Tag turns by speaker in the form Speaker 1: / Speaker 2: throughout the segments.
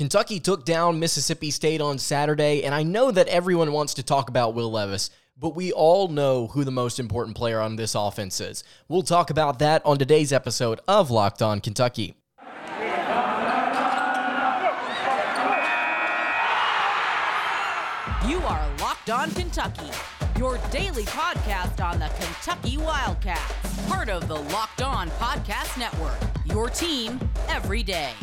Speaker 1: Kentucky took down Mississippi State on Saturday, and I know that everyone wants to talk about Will Levis, but we all know who the most important player on this offense is. We'll talk about that on today's episode of Locked On Kentucky.
Speaker 2: You are Locked On Kentucky, your daily podcast on the Kentucky Wildcats, part of the Locked On Podcast Network, your team every day.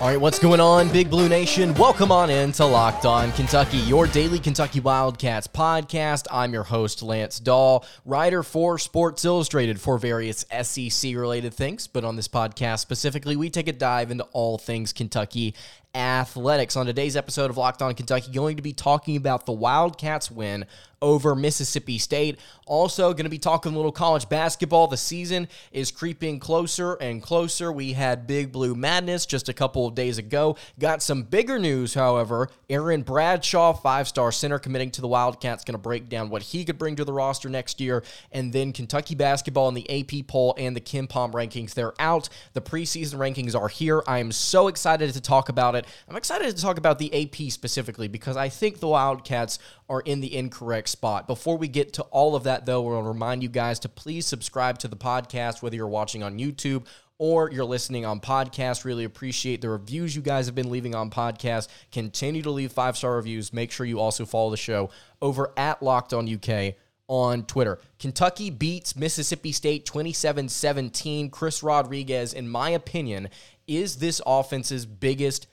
Speaker 1: All right, what's going on, Big Blue Nation? Welcome on in to Locked On Kentucky, your daily Kentucky Wildcats podcast. I'm your host, Lance Dahl, writer for Sports Illustrated for various SEC related things. But on this podcast specifically, we take a dive into all things Kentucky athletics. On today's episode of Locked On Kentucky, going to be talking about the Wildcats win over Mississippi State. Also, going to be talking a little college basketball. The season is creeping closer and closer. We had Big Blue Madness just a couple of days ago. Got some bigger news, however. Aaron Bradshaw, five star center, committing to the Wildcats, going to break down what he could bring to the roster next year. And then Kentucky basketball in the AP poll and the KenPom rankings. They're out. The preseason rankings are here. I am so excited to talk about it. I'm excited to talk about the AP specifically because I think the Wildcats are in the incorrect spot. Before we get to all of that, though, we'll remind you guys to please subscribe to the podcast, whether you're watching on YouTube or you're listening on podcast. Really appreciate the reviews you guys have been leaving on podcast. Continue to leave five star reviews. Make sure you also follow the show over at Locked On UK on Twitter. Kentucky beats Mississippi State 27 17. Chris Rodriguez, in my opinion, is this offense's biggest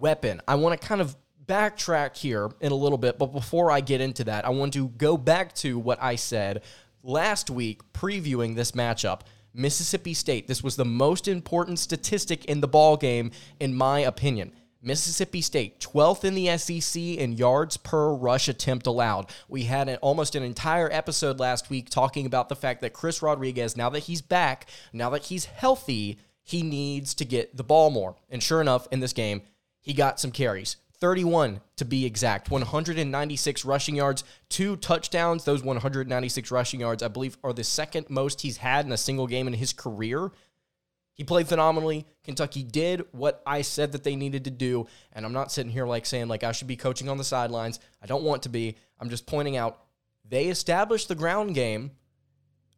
Speaker 1: weapon. I want to kind of backtrack here in a little bit, but before I get into that, I want to go back to what I said last week previewing this matchup. Mississippi State, this was the most important statistic in the ball game in my opinion. Mississippi State, 12th in the SEC in yards per rush attempt allowed. We had an, almost an entire episode last week talking about the fact that Chris Rodriguez, now that he's back, now that he's healthy, he needs to get the ball more. And sure enough, in this game, he got some carries. 31 to be exact, 196 rushing yards, two touchdowns. Those 196 rushing yards, I believe, are the second most he's had in a single game in his career. He played phenomenally. Kentucky did what I said that they needed to do. And I'm not sitting here like saying like I should be coaching on the sidelines. I don't want to be. I'm just pointing out they established the ground game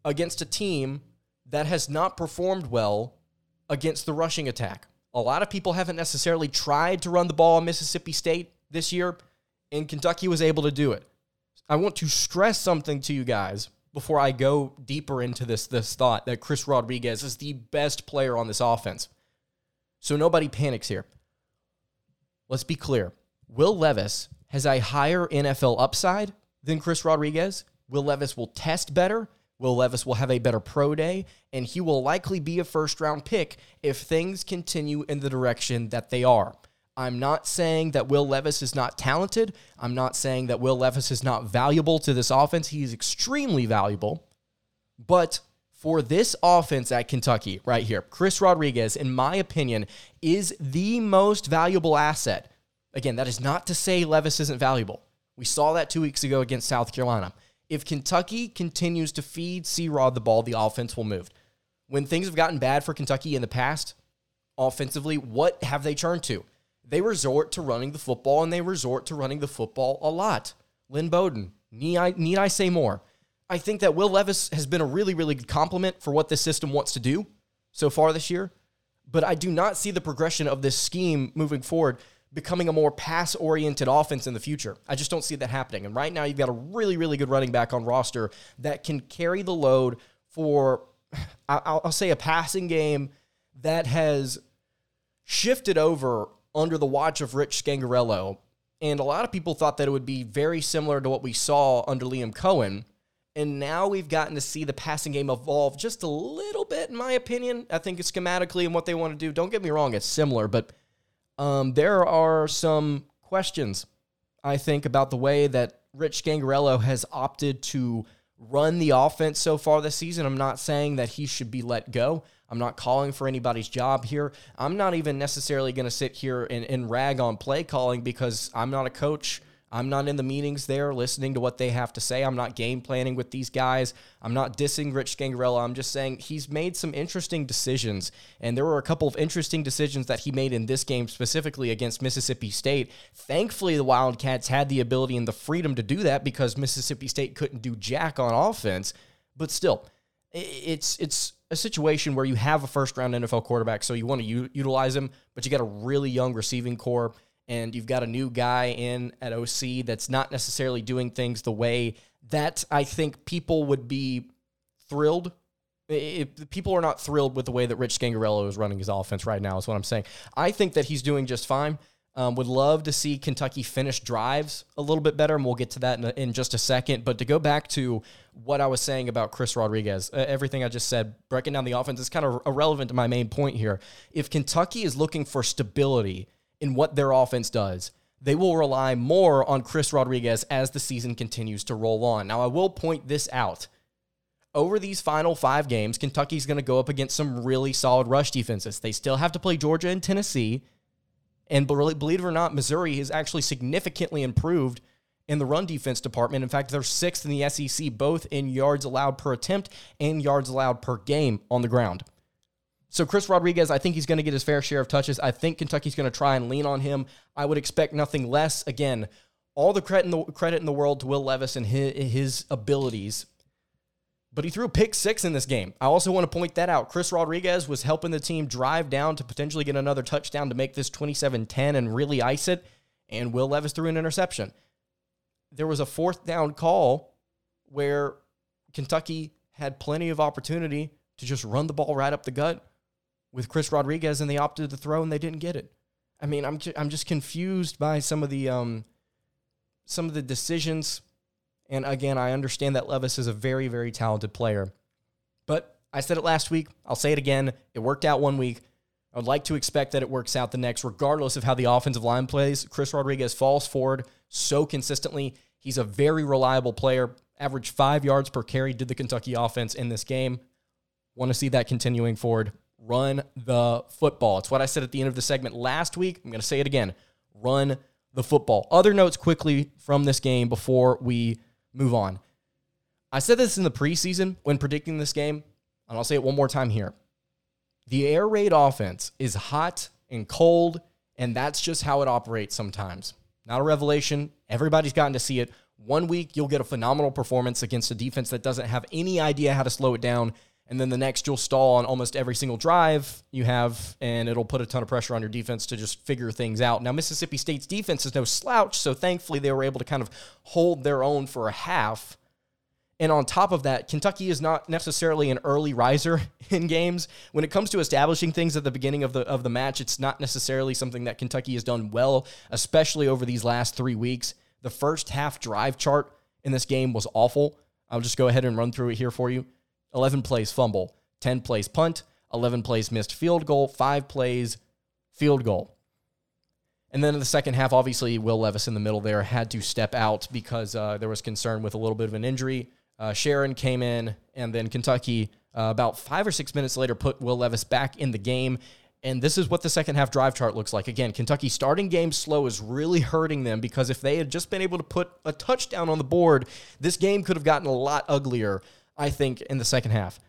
Speaker 1: against a team that has not performed well against the rushing attack. A lot of people haven't necessarily tried to run the ball on Mississippi State this year, and Kentucky was able to do it. I want to stress something to you guys before I go deeper into this, this thought that Chris Rodriguez is the best player on this offense. So nobody panics here. Let's be clear. Will Levis has a higher NFL upside than Chris Rodriguez. Will Levis will test better Will Levis will have a better pro day, and he will likely be a first round pick if things continue in the direction that they are. I'm not saying that Will Levis is not talented. I'm not saying that Will Levis is not valuable to this offense. He's extremely valuable. But for this offense at Kentucky, right here, Chris Rodriguez, in my opinion, is the most valuable asset. Again, that is not to say Levis isn't valuable. We saw that two weeks ago against South Carolina. If Kentucky continues to feed C Rod the ball, the offense will move. When things have gotten bad for Kentucky in the past, offensively, what have they turned to? They resort to running the football, and they resort to running the football a lot. Lynn Bowden, need I, need I say more? I think that Will Levis has been a really, really good complement for what this system wants to do so far this year. But I do not see the progression of this scheme moving forward becoming a more pass oriented offense in the future. I just don't see that happening. And right now, you've got a really, really good running back on roster that can carry the load for, I'll, say, a passing game that has shifted over under the watch of Rich Scangarello. And a lot of people thought that it would be very similar to what we saw under Liam Coen. And now we've gotten to see the passing game evolve just a little bit, in my opinion. I think schematically and what they want to do. Don't get me wrong, it's similar, but um, there are some questions, I think, about the way that Rich Scangarello has opted to run the offense so far this season. I'm not saying that he should be let go. I'm not calling for anybody's job here. I'm not even necessarily going to sit here and, and rag on play calling because I'm not a coach. I'm not in the meetings there listening to what they have to say. I'm not game planning with these guys. I'm not dissing Rich Scangarello. I'm just saying he's made some interesting decisions. And there were a couple of interesting decisions that he made in this game, specifically against Mississippi State. Thankfully, the Wildcats had the ability and the freedom to do that because Mississippi State couldn't do jack on offense. But still, it's it's a situation where you have a first round NFL quarterback, so you want to u- utilize him, but you got a really young receiving corps and you've got a new guy in at OC that's not necessarily doing things the way that I think people would be thrilled. If people are not thrilled with the way that Rich Scangarello is running his offense right now, is what I'm saying. I think that he's doing just fine. Um, would love to see Kentucky finish drives a little bit better, and we'll get to that in, a, in just a second. But to go back to what I was saying about Chris Rodriguez, uh, everything I just said, breaking down the offense is kind of irrelevant to my main point here. If Kentucky is looking for stability in what their offense does, they will rely more on Chris Rodriguez as the season continues to roll on. Now, I will point this out. Over these final five games, Kentucky's going to go up against some really solid rush defenses. They still have to play Georgia and Tennessee. And believe it or not, Missouri has actually significantly improved in the run defense department. In fact, they're sixth in the SEC, both in yards allowed per attempt and yards allowed per game on the ground. So Chris Rodriguez, I think he's going to get his fair share of touches. I think Kentucky's going to try and lean on him. I would expect nothing less. Again, all the credit in the credit in the world to Will Levis and his, his abilities. But he threw a pick six in this game. I also want to point that out. Chris Rodriguez was helping the team drive down to potentially get another touchdown to make this 27 10 and really ice it. And Will Levis threw an interception. There was a fourth down call where Kentucky had plenty of opportunity to just run the ball right up the gut with Chris Rodriguez and they opted to throw and they didn't get it. I mean, I'm just, I'm just confused by some of the um, some of the decisions. And again, I understand that Levis is a very very talented player, but I said it last week. I'll say it again. It worked out one week. I would like to expect that it works out the next, regardless of how the offensive line plays. Chris Rodriguez falls forward so consistently. He's a very reliable player. Averaged five yards per carry did the Kentucky offense in this game. Want to see that continuing forward run the football. It's what I said at the end of the segment last week. I'm going to say it again run the football. Other notes quickly from this game before we move on. I said this in the preseason when predicting this game, and I'll say it one more time here. The air raid offense is hot and cold, and that's just how it operates sometimes. Not a revelation. Everybody's gotten to see it. One week, you'll get a phenomenal performance against a defense that doesn't have any idea how to slow it down and then the next you'll stall on almost every single drive you have, and it'll put a ton of pressure on your defense to just figure things out. Now, Mississippi State's defense is no slouch, so thankfully they were able to kind of hold their own for a half. And on top of that, Kentucky is not necessarily an early riser in games. When it comes to establishing things at the beginning of the of the match, it's not necessarily something that Kentucky has done well, especially over these last three weeks. The first half drive chart in this game was awful. I'll just go ahead and run through it here for you. 11 plays fumble, 10 plays punt, 11 plays missed field goal, 5 plays field goal. And then in the second half, obviously, Will Levis in the middle there had to step out because uh, there was concern with a little bit of an injury. Uh, Sheron came in, and then Kentucky, uh, about five or six minutes later, put Will Levis back in the game. And this is what the second half drive chart looks like. Again, Kentucky starting game slow is really hurting them because if they had just been able to put a touchdown on the board, this game could have gotten a lot uglier. I think, in the second half.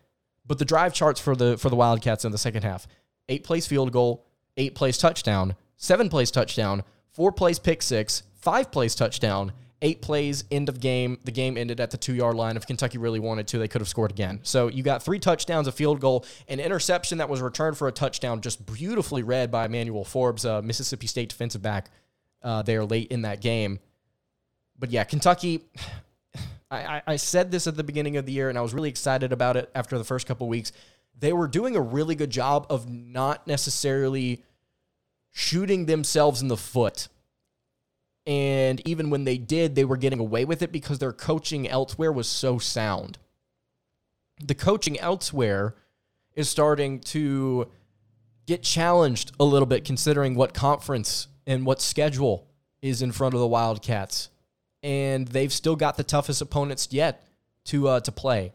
Speaker 1: But the drive charts for the for the Wildcats in the second half: eight plays field goal, eight plays touchdown, seven plays touchdown, four plays pick six, five plays touchdown, eight plays end of game. The game ended at the two yard line. If Kentucky really wanted to, they could have scored again. So you got three touchdowns, a field goal, an interception that was returned for a touchdown, just beautifully read by Emmanuel Forbes, uh, Mississippi State defensive back, uh, there late in that game. But yeah, Kentucky. I, I said this at the beginning of the year, and I was really excited about it after the first couple weeks. They were doing a really good job of not necessarily shooting themselves in the foot. And even when they did, they were getting away with it because their coaching elsewhere was so sound. The coaching elsewhere is starting to get challenged a little bit considering what conference and what schedule is in front of the Wildcats and they've still got the toughest opponents yet to uh, to play.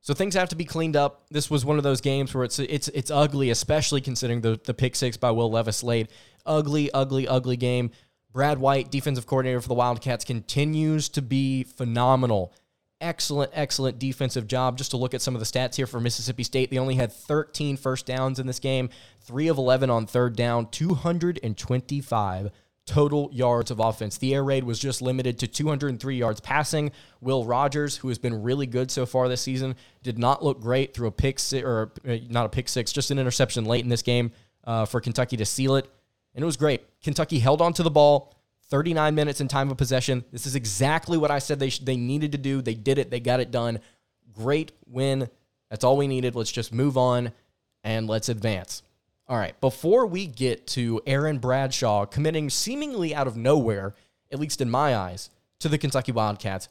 Speaker 1: So things have to be cleaned up. This was one of those games where it's it's it's ugly, especially considering the the pick six by Will Levis late. Ugly, ugly, ugly game. Brad White, defensive coordinator for the Wildcats, continues to be phenomenal. Excellent, excellent defensive job. Just to look at some of the stats here for Mississippi State, they only had 13 first downs in this game, 3 of 11 on third down, 225 total yards of offense. The air raid was just limited to 203 yards passing. Will Rogers, who has been really good so far this season, did not look great threw a pick six, or uh, not a pick six, just an interception late in this game uh, for Kentucky to seal it. And it was great. Kentucky held on to the ball. 39 minutes in time of possession. This is exactly what I said they sh- they needed to do. They did it. They got it done. Great win. That's all we needed. Let's just move on and let's advance. All right, before we get to Aaron Bradshaw committing seemingly out of nowhere, at least in my eyes, to the Kentucky Wildcats,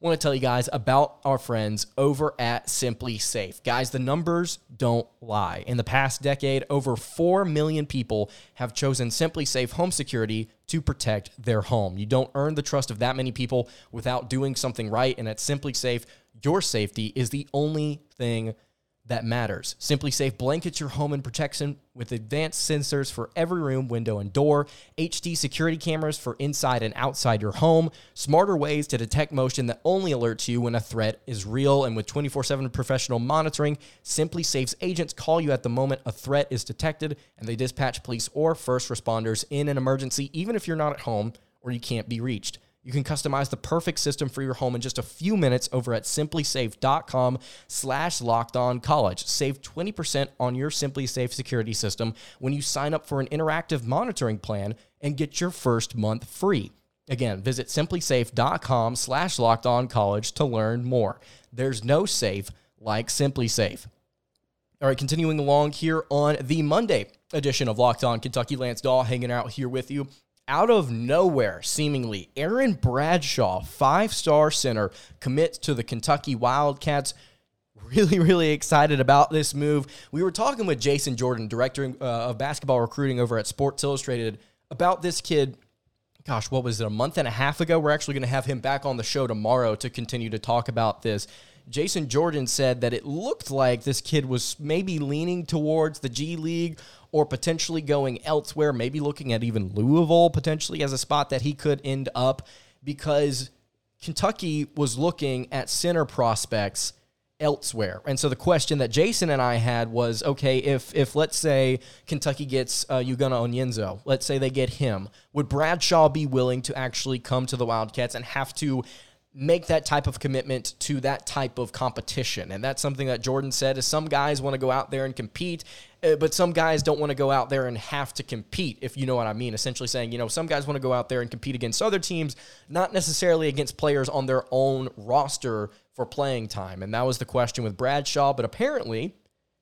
Speaker 1: I want to tell you guys about our friends over at SimpliSafe. Guys, the numbers don't lie. In the past decade, over 4 million people have chosen SimpliSafe home security to protect their home. You don't earn the trust of that many people without doing something right, and at SimpliSafe, your safety is the only thing that matters. Simply SimpliSafe blankets your home in protection with advanced sensors for every room, window, and door, HD security cameras for inside and outside your home, smarter ways to detect motion that only alerts you when a threat is real, and with 24 7 professional monitoring, SimpliSafe's agents call you at the moment a threat is detected, and they dispatch police or first responders in an emergency, even if you're not at home or you can't be reached. You can customize the perfect system for your home in just a few minutes over at simplisafe.com slash locked on college. Save 20% on your SimpliSafe security system when you sign up for an interactive monitoring plan and get your first month free. Again, visit simplisafe.com slash locked on college to learn more. There's no safe like SimpliSafe. All right, continuing along here on the Monday edition of Locked On Kentucky, Lance Dahl hanging out here with you out of nowhere, seemingly, Aaron Bradshaw, five star center, commits to the Kentucky Wildcats. Really, really excited about this move. We were talking with Jason Jordan, director uh, of basketball recruiting over at Sports Illustrated, about this kid. Gosh, what was it, a month and a half ago? We're actually going to have him back on the show tomorrow to continue to talk about this. Jason Jordan said that it looked like this kid was maybe leaning towards the G League or potentially going elsewhere, maybe looking at even Louisville potentially as a spot that he could end up because Kentucky was looking at center prospects elsewhere. And so the question that Jason and I had was, okay, if if let's say Kentucky gets uh, Ugonna Onyenso, let's say they get him, would Bradshaw be willing to actually come to the Wildcats and have to make that type of commitment to that type of competition. And that's something that Jordan said is some guys want to go out there and compete, uh, but some guys don't want to go out there and have to compete, if you know what I mean. Essentially saying, you know, some guys want to go out there and compete against other teams, not necessarily against players on their own roster for playing time. And that was the question with Bradshaw, but apparently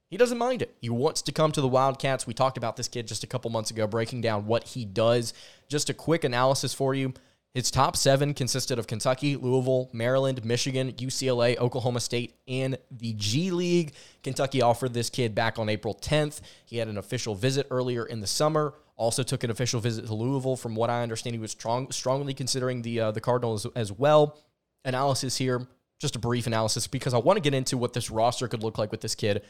Speaker 1: he doesn't mind it. He wants to come to the Wildcats. We talked about this kid just a couple months ago, breaking down what he does. Just a quick analysis for you. His top seven consisted of Kentucky, Louisville, Maryland, Michigan, UCLA, Oklahoma State, and the G League. Kentucky offered this kid back on April 10th. He had an official visit earlier in the summer. Also took an official visit to Louisville. From what I understand, he was strong, strongly considering the uh, the Cardinals as, as well. Analysis here, just a brief analysis because I want to get into what this roster could look like with this kid.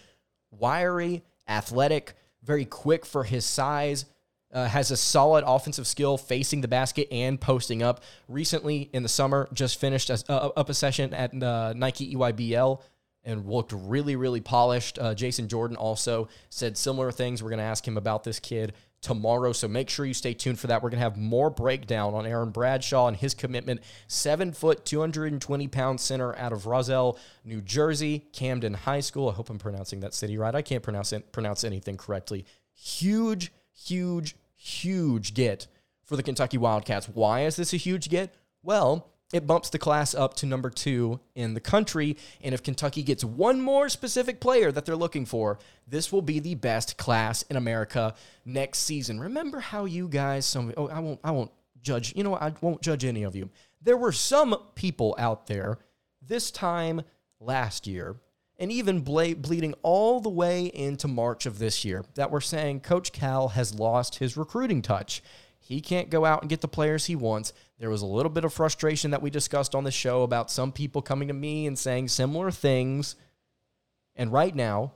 Speaker 1: Wiry, athletic, very quick for his size uh, has a solid offensive skill facing the basket and posting up. Recently in the summer, just finished as, uh, up a session at uh, Nike EYBL and looked really, really polished. Uh, Jason Jordan also said similar things. We're going to ask him about this kid tomorrow. So make sure you stay tuned for that. We're going to have more breakdown on Aaron Bradshaw and his commitment. Seven foot, 220 pound center out of Roselle, New Jersey, Camden High School. I hope I'm pronouncing that city right. I can't pronounce it, pronounce anything correctly. Huge huge, huge get for the Kentucky Wildcats. Why is this a huge get? Well, it bumps the class up to number two in the country. And if Kentucky gets one more specific player that they're looking for, this will be the best class in America next season. Remember how you guys, some, oh, I won't, I won't judge, you know, I won't judge any of you. There were some people out there this time last year and even ble- bleeding all the way into March of this year that we're saying Coach Cal has lost his recruiting touch. He can't go out and get the players he wants. There was a little bit of frustration that we discussed on the show about some people coming to me and saying similar things. And right now,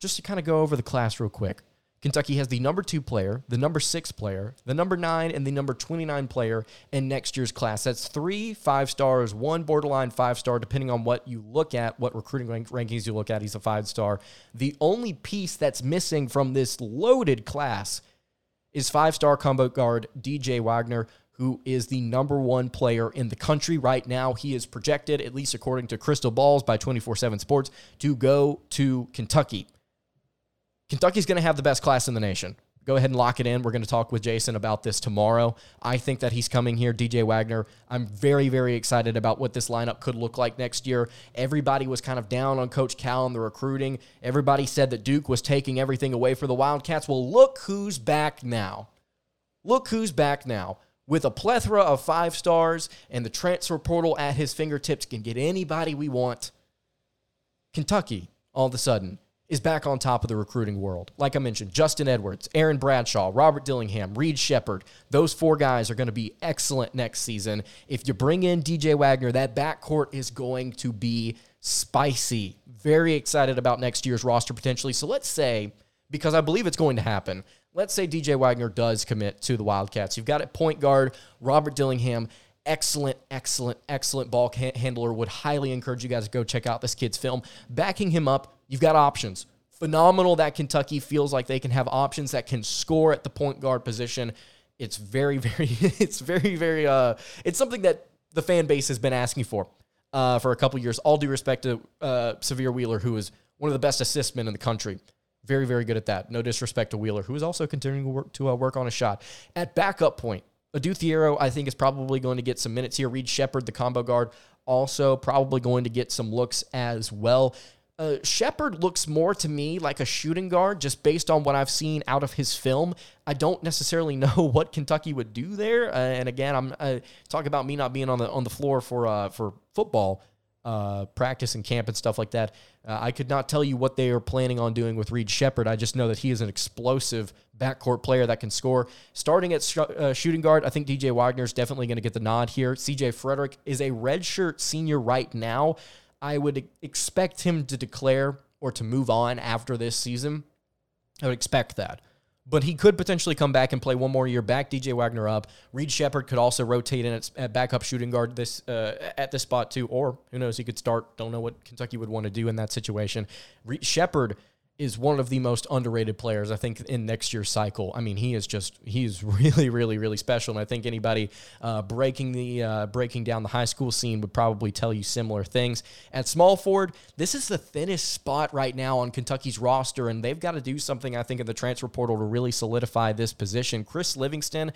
Speaker 1: just to kind of go over the class real quick Kentucky has the number two player, the number six player, the number nine, and the number 29 player in next year's class. That's three five stars, one borderline five star, depending on what you look at, what recruiting rank- rankings you look at. He's a five star. The only piece that's missing from this loaded class is five star combo guard DJ Wagner, who is the number one player in the country right now. He is projected, at least according to Crystal Balls by 24 7 Sports, to go to Kentucky. Kentucky's going to have the best class in the nation. Go ahead and lock it in. We're going to talk with Jason about this tomorrow. I think that he's coming here, DJ Wagner. I'm very, very excited about what this lineup could look like next year. Everybody was kind of down on Coach Cal and the recruiting. Everybody said that Duke was taking everything away for the Wildcats. Well, look who's back now. Look who's back now. With a plethora of five stars and the transfer portal at his fingertips, can get anybody we want. Kentucky, all of a sudden, is back on top of the recruiting world. Like I mentioned, Justin Edwards, Aaron Bradshaw, Robert Dillingham, Reed Sheppard, those four guys are going to be excellent next season. If you bring in DJ Wagner, that backcourt is going to be spicy. Very excited about next year's roster potentially. So let's say, because I believe it's going to happen, let's say DJ Wagner does commit to the Wildcats. You've got at point guard Robert Dillingham excellent, excellent, excellent ball handler. Would highly encourage you guys to go check out this kid's film. Backing him up You've got options. Phenomenal that Kentucky feels like they can have options that can score at the point guard position. It's very, very, it's very, very, uh, it's something that the fan base has been asking for uh, for a couple years. All due respect to uh, Sahvir Wheeler, who is one of the best assist men in the country. Very, very good at that. No disrespect to Wheeler, who is also continuing to work, to, uh, work on a shot. At backup point, Adou Thiero, I think, is probably going to get some minutes here. Reed Sheppard, the combo guard, also probably going to get some looks as well. Uh, Sheppard looks more to me like a shooting guard, just based on what I've seen out of his film. I don't necessarily know what Kentucky would do there. Uh, and again, I'm uh, talking about me not being on the on the floor for uh, for football uh, practice and camp and stuff like that. Uh, I could not tell you what they are planning on doing with Reed Sheppard. I just know that he is an explosive backcourt player that can score. Starting at sh- shooting guard, I think DJ Wagner is definitely going to get the nod here. CJ Frederick is a redshirt senior right now. I would expect him to declare or to move on after this season. I would expect that. But he could potentially come back and play one more year, back DJ Wagner up. Reed Sheppard could also rotate in at, at backup shooting guard this uh, at this spot too, or who knows, he could start. Don't know what Kentucky would want to do in that situation. Reed Sheppard is one of the most underrated players, I think, in next year's cycle. I mean, he is just he's really, really, really special. And I think anybody uh, breaking the uh, breaking down the high school scene would probably tell you similar things. At small forward, this is the thinnest spot right now on Kentucky's roster, and they've got to do something, I think, in the transfer portal to really solidify this position. Chris Livingston.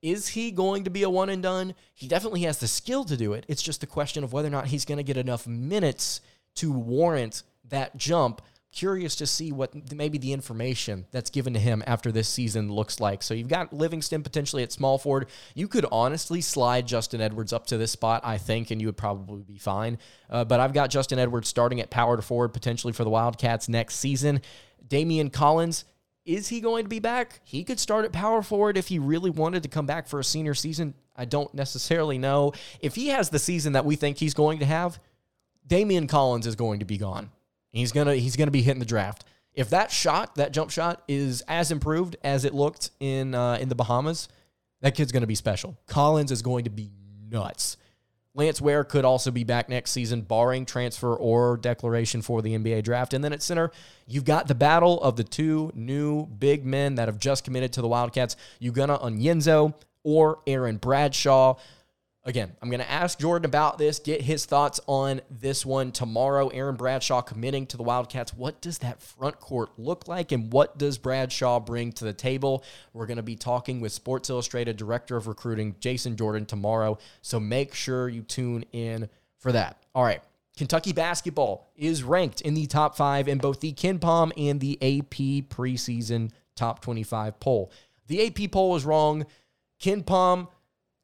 Speaker 1: Is he going to be a one and done? He definitely has the skill to do it. It's just a question of whether or not he's going to get enough minutes to warrant that jump curious to see what maybe the information that's given to him after this season looks like. So you've got Livingston potentially at small forward. You could honestly slide Justin Edwards up to this spot, I think, and you would probably be fine. Uh, but I've got Justin Edwards starting at power to forward potentially for the Wildcats next season. Daimion Collins. Is he going to be back? He could start at power forward if he really wanted to come back for a senior season. I don't necessarily know. If he has the season that we think he's going to have, Daimion Collins is going to be gone. He's gonna he's gonna be hitting the draft. If that shot, that jump shot, is as improved as it looked in uh, in the Bahamas, that kid's gonna be special. Collins is going to be nuts. Lance Ware could also be back next season, barring transfer or declaration for the NBA draft. And then at center, you've got the battle of the two new big men that have just committed to the Wildcats, Ugonna Onyenso or Aaron Bradshaw. Again, I'm going to ask Jordan about this, get his thoughts on this one tomorrow. Aaron Bradshaw committing to the Wildcats. What does that front court look like, and what does Bradshaw bring to the table? We're going to be talking with Sports Illustrated Director of Recruiting, Jason Jordan, tomorrow. So make sure you tune in for that. All right. Kentucky basketball is ranked in the top five in both the KenPom and the AP preseason top 25 poll. The AP poll is wrong. KenPom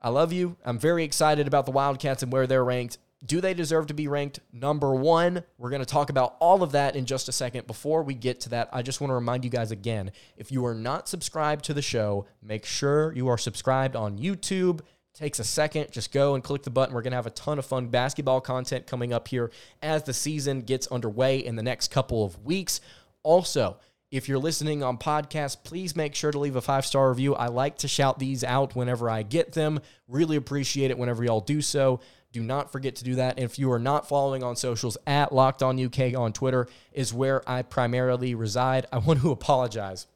Speaker 1: I love you. I'm very excited about the Wildcats and where they're ranked. Do they deserve to be ranked number one? We're going to talk about all of that in just a second. Before we get to that, I just want to remind you guys again if you are not subscribed to the show, make sure you are subscribed on YouTube. takes a second. Just go and click the button. We're going to have a ton of fun basketball content coming up here as the season gets underway in the next couple of weeks. Also, If you're listening on podcast, please make sure to leave a five star review. I like to shout these out whenever I get them. Really appreciate it whenever y'all do so. Do not forget to do that. And if you are not following on socials, at Locked On UK on Twitter is where I primarily reside. I want to apologize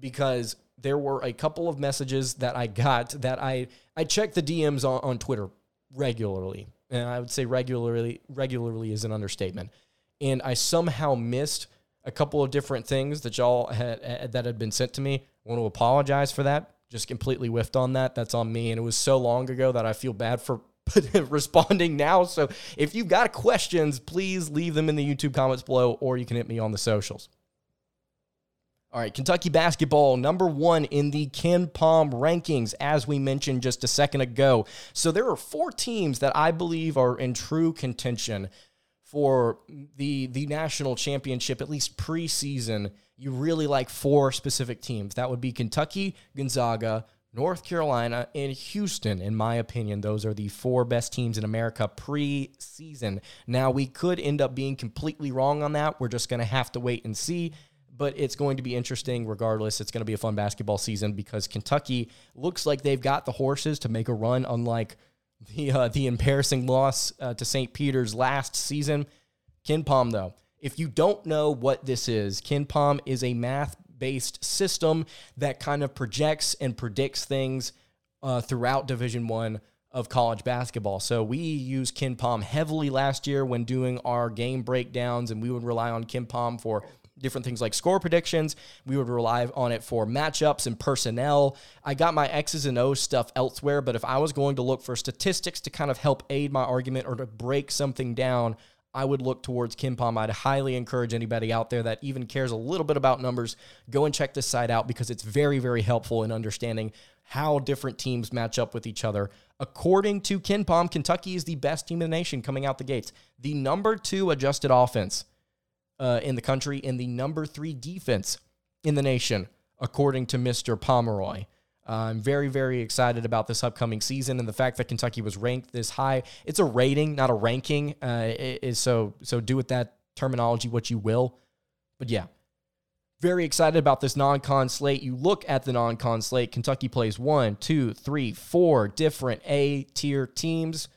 Speaker 1: because there were a couple of messages that I got that I I check the DMs on, on Twitter regularly. And I would say regularly regularly is an understatement. And I somehow missed a couple of different things that y'all had that had been sent to me. I want to apologize for that. Just completely whiffed on that. That's on me. And it was so long ago that I feel bad for responding now. So if you've got questions, please leave them in the YouTube comments below or you can hit me on the socials. All right, Kentucky basketball, number one in the KenPom rankings, as we mentioned just a second ago. So there are four teams that I believe are in true contention for the the national championship, at least preseason, you really like four specific teams. That would be Kentucky, Gonzaga, North Carolina, and Houston. In my opinion, those are the four best teams in America preseason. Now, we could end up being completely wrong on that. We're just to have to wait and see. But it's going to be interesting regardless. It's going to be a fun basketball season because Kentucky looks like they've got the horses to make a run, unlike the uh, the embarrassing loss uh, to St. Peter's last season. KenPom, though, if you don't know what this is, KenPom is a math based system that kind of projects and predicts things uh, throughout Division One of college basketball. So we used KenPom heavily last year when doing our game breakdowns, and we would rely on KenPom for different things like score predictions. We would rely on it for matchups and personnel. I got my X's and O's stuff elsewhere, but if I was going to look for statistics to kind of help aid my argument or to break something down, I would look towards KenPom. I'd highly encourage anybody out there that even cares a little bit about numbers, go and check this site out because it's very, very helpful in understanding how different teams match up with each other. According to KenPom, Kentucky is the best team in the nation coming out the gates. The number two adjusted offense uh, in the country and the number three defense in the nation, according to Mr. Pomeroy. Uh, I'm very, very excited about this upcoming season and the fact that Kentucky was ranked this high. It's a rating, not a ranking. Uh, is so so do with that terminology what you will. But yeah, very excited about this non-con slate. You look at the non-con slate. Kentucky plays one, two, three, four different A tier teams.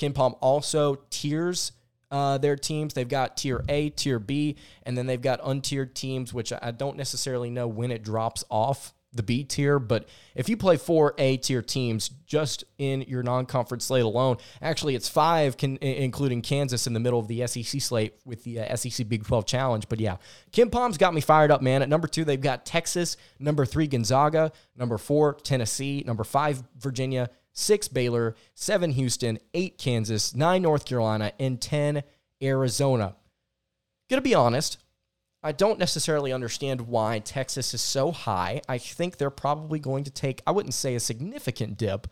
Speaker 1: KenPom also tiers uh, their teams. They've got tier A, tier B, and then they've got untiered teams, which I don't necessarily know when it drops off the B tier. But if you play four A tier teams just in your non conference slate alone, actually it's five, can, including Kansas in the middle of the SEC slate with the uh, SEC Big 12 Challenge. But yeah, KenPom's got me fired up, man. At number two, they've got Texas. Number three, Gonzaga. Number four, Tennessee. Number five, Virginia six Baylor, seven Houston, eight Kansas, nine North Carolina, and 10 Arizona. Gonna be honest, I don't necessarily understand why Texas is so high. I think they're probably going to take, I wouldn't say a significant dip,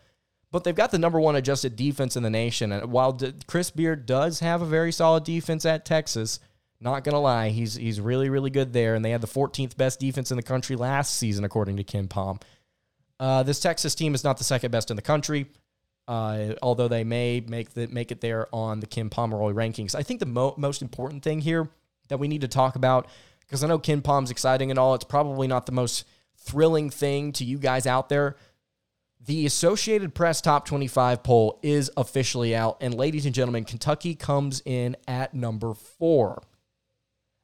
Speaker 1: but they've got the number one adjusted defense in the nation. And while Chris Beard does have a very solid defense at Texas, not gonna lie, he's he's really really good there. And they had the 14th best defense in the country last season, according to KenPom. Uh, this Texas team is not the second best in the country, uh, although they may make the make it there on the Ken Pomeroy rankings. I think the mo- most important thing here that we need to talk about, because I know KenPom's exciting and all, it's probably not the most thrilling thing to you guys out there. The Associated Press Top 25 poll is officially out, and ladies and gentlemen, Kentucky comes in at number four.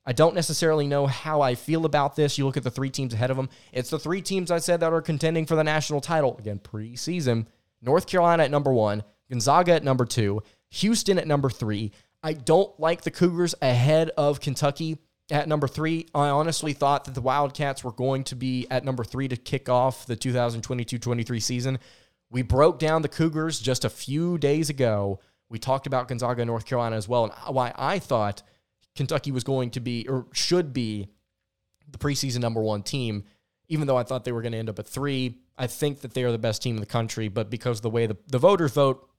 Speaker 1: I don't necessarily know how I feel about this. You look at the three teams ahead of them. It's the three teams I said that are contending for the national title. Again, preseason. North Carolina at number one, Gonzaga at number two, Houston at number three. I don't like the Cougars ahead of Kentucky at number three. I honestly thought that the Wildcats were going to be at number three to kick off the 2022 23 season. We broke down the Cougars just a few days ago. We talked about Gonzaga, North Carolina as well, and why I thought Kentucky was going to be or should be the preseason number one team, even though I thought they were going to end up at three. I think that they are the best team in the country, but because of the way the, the voters vote,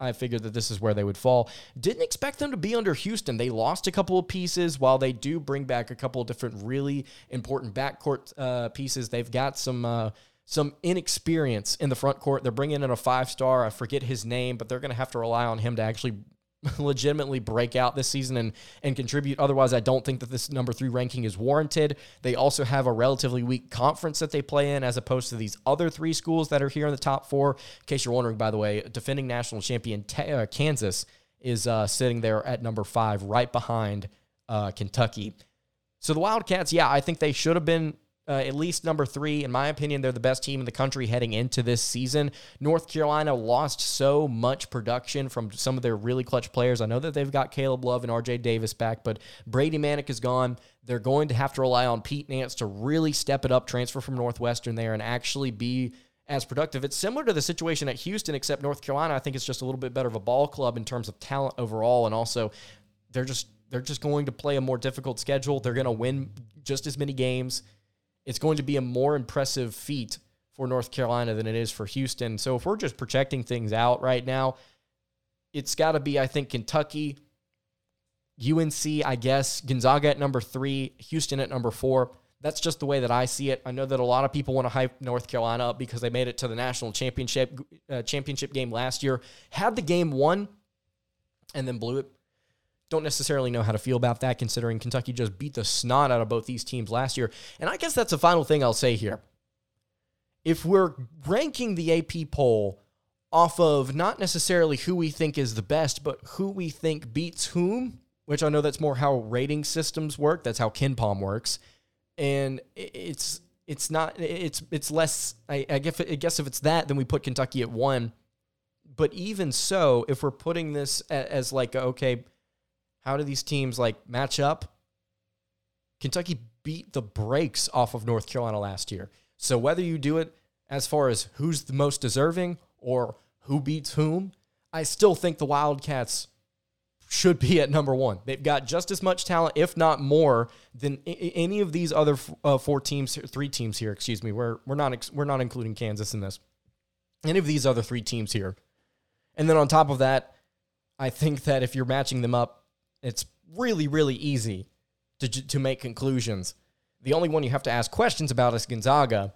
Speaker 1: I figured that this is where they would fall. Didn't expect them to be under Houston. They lost a couple of pieces while they do bring back a couple of different really important backcourt uh, pieces. They've got some. Uh, some inexperience in the front court. They're bringing in a five star. I forget his name, but they're going to have to rely on him to actually legitimately break out this season and and contribute. Otherwise, I don't think that this number three ranking is warranted. They also have a relatively weak conference that they play in, as opposed to these other three schools that are here in the top four. In case you're wondering, by the way, defending national champion uh, Kansas is uh, sitting there at number five, right behind uh, Kentucky. So the Wildcats, yeah, I think they should have been uh, at least number three. In my opinion, they're the best team in the country heading into this season. North Carolina lost so much production from some of their really clutch players. I know that they've got Caleb Love and RJ Davis back, but Brady Manek is gone. They're going to have to rely on Pete Nance to really step it up, transfer from Northwestern there, and actually be as productive. It's similar to the situation at Houston, except North Carolina, I think it's just a little bit better of a ball club in terms of talent overall, and also they're just they're just going to play a more difficult schedule. They're going to win just as many games it's going to be a more impressive feat for North Carolina than it is for Houston. So if we're just projecting things out right now, it's got to be, I think, Kentucky, UNC, I guess, Gonzaga at number three, Houston at number four. That's just the way that I see it. I know that a lot of people want to hype North Carolina up because they made it to the national championship uh, championship game last year, had the game won, and then blew it don't necessarily know how to feel about that considering Kentucky just beat the snot out of both these teams last year. And I guess that's the final thing I'll say here. If we're ranking the AP poll off of not necessarily who we think is the best, but who we think beats whom, which I know that's more how rating systems work. That's how KenPom works. And it's it's not it's it's less I, I guess I guess if it's that, then we put Kentucky at one. But even so, if we're putting this as like okay, how do these teams like match up? Kentucky beat the brakes off of North Carolina last year. So whether you do it as far as who's the most deserving or who beats whom, I still think the Wildcats should be at number one. They've got just as much talent, if not more, than any of these other uh, four teams, three teams here. Excuse me. We're we're not we're not including Kansas in this. Any of these other three teams here, and then on top of that, I think that if you're matching them up, it's really, really easy to, to make conclusions. The only one you have to ask questions about is Gonzaga.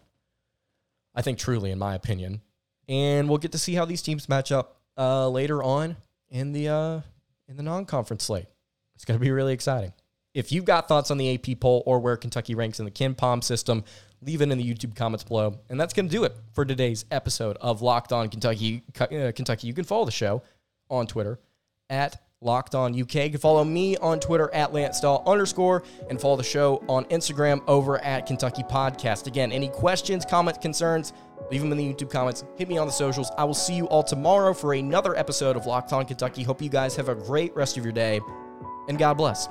Speaker 1: I think truly, in my opinion. And we'll get to see how these teams match up uh, later on in the uh, in the non-conference slate. It's going to be really exciting. If you've got thoughts on the AP poll or where Kentucky ranks in the KenPom system, leave it in the YouTube comments below. And that's going to do it for today's episode of Locked On Kentucky. Uh, Kentucky. You can follow the show on Twitter at Locked On UK. You can follow me on Twitter at Lance underscore and follow the show on Instagram over at Kentucky Podcast. Again, any questions, comments, concerns, leave them in the YouTube comments. Hit me on the socials. I will see you all tomorrow for another episode of Locked On Kentucky. Hope you guys have a great rest of your day and God bless.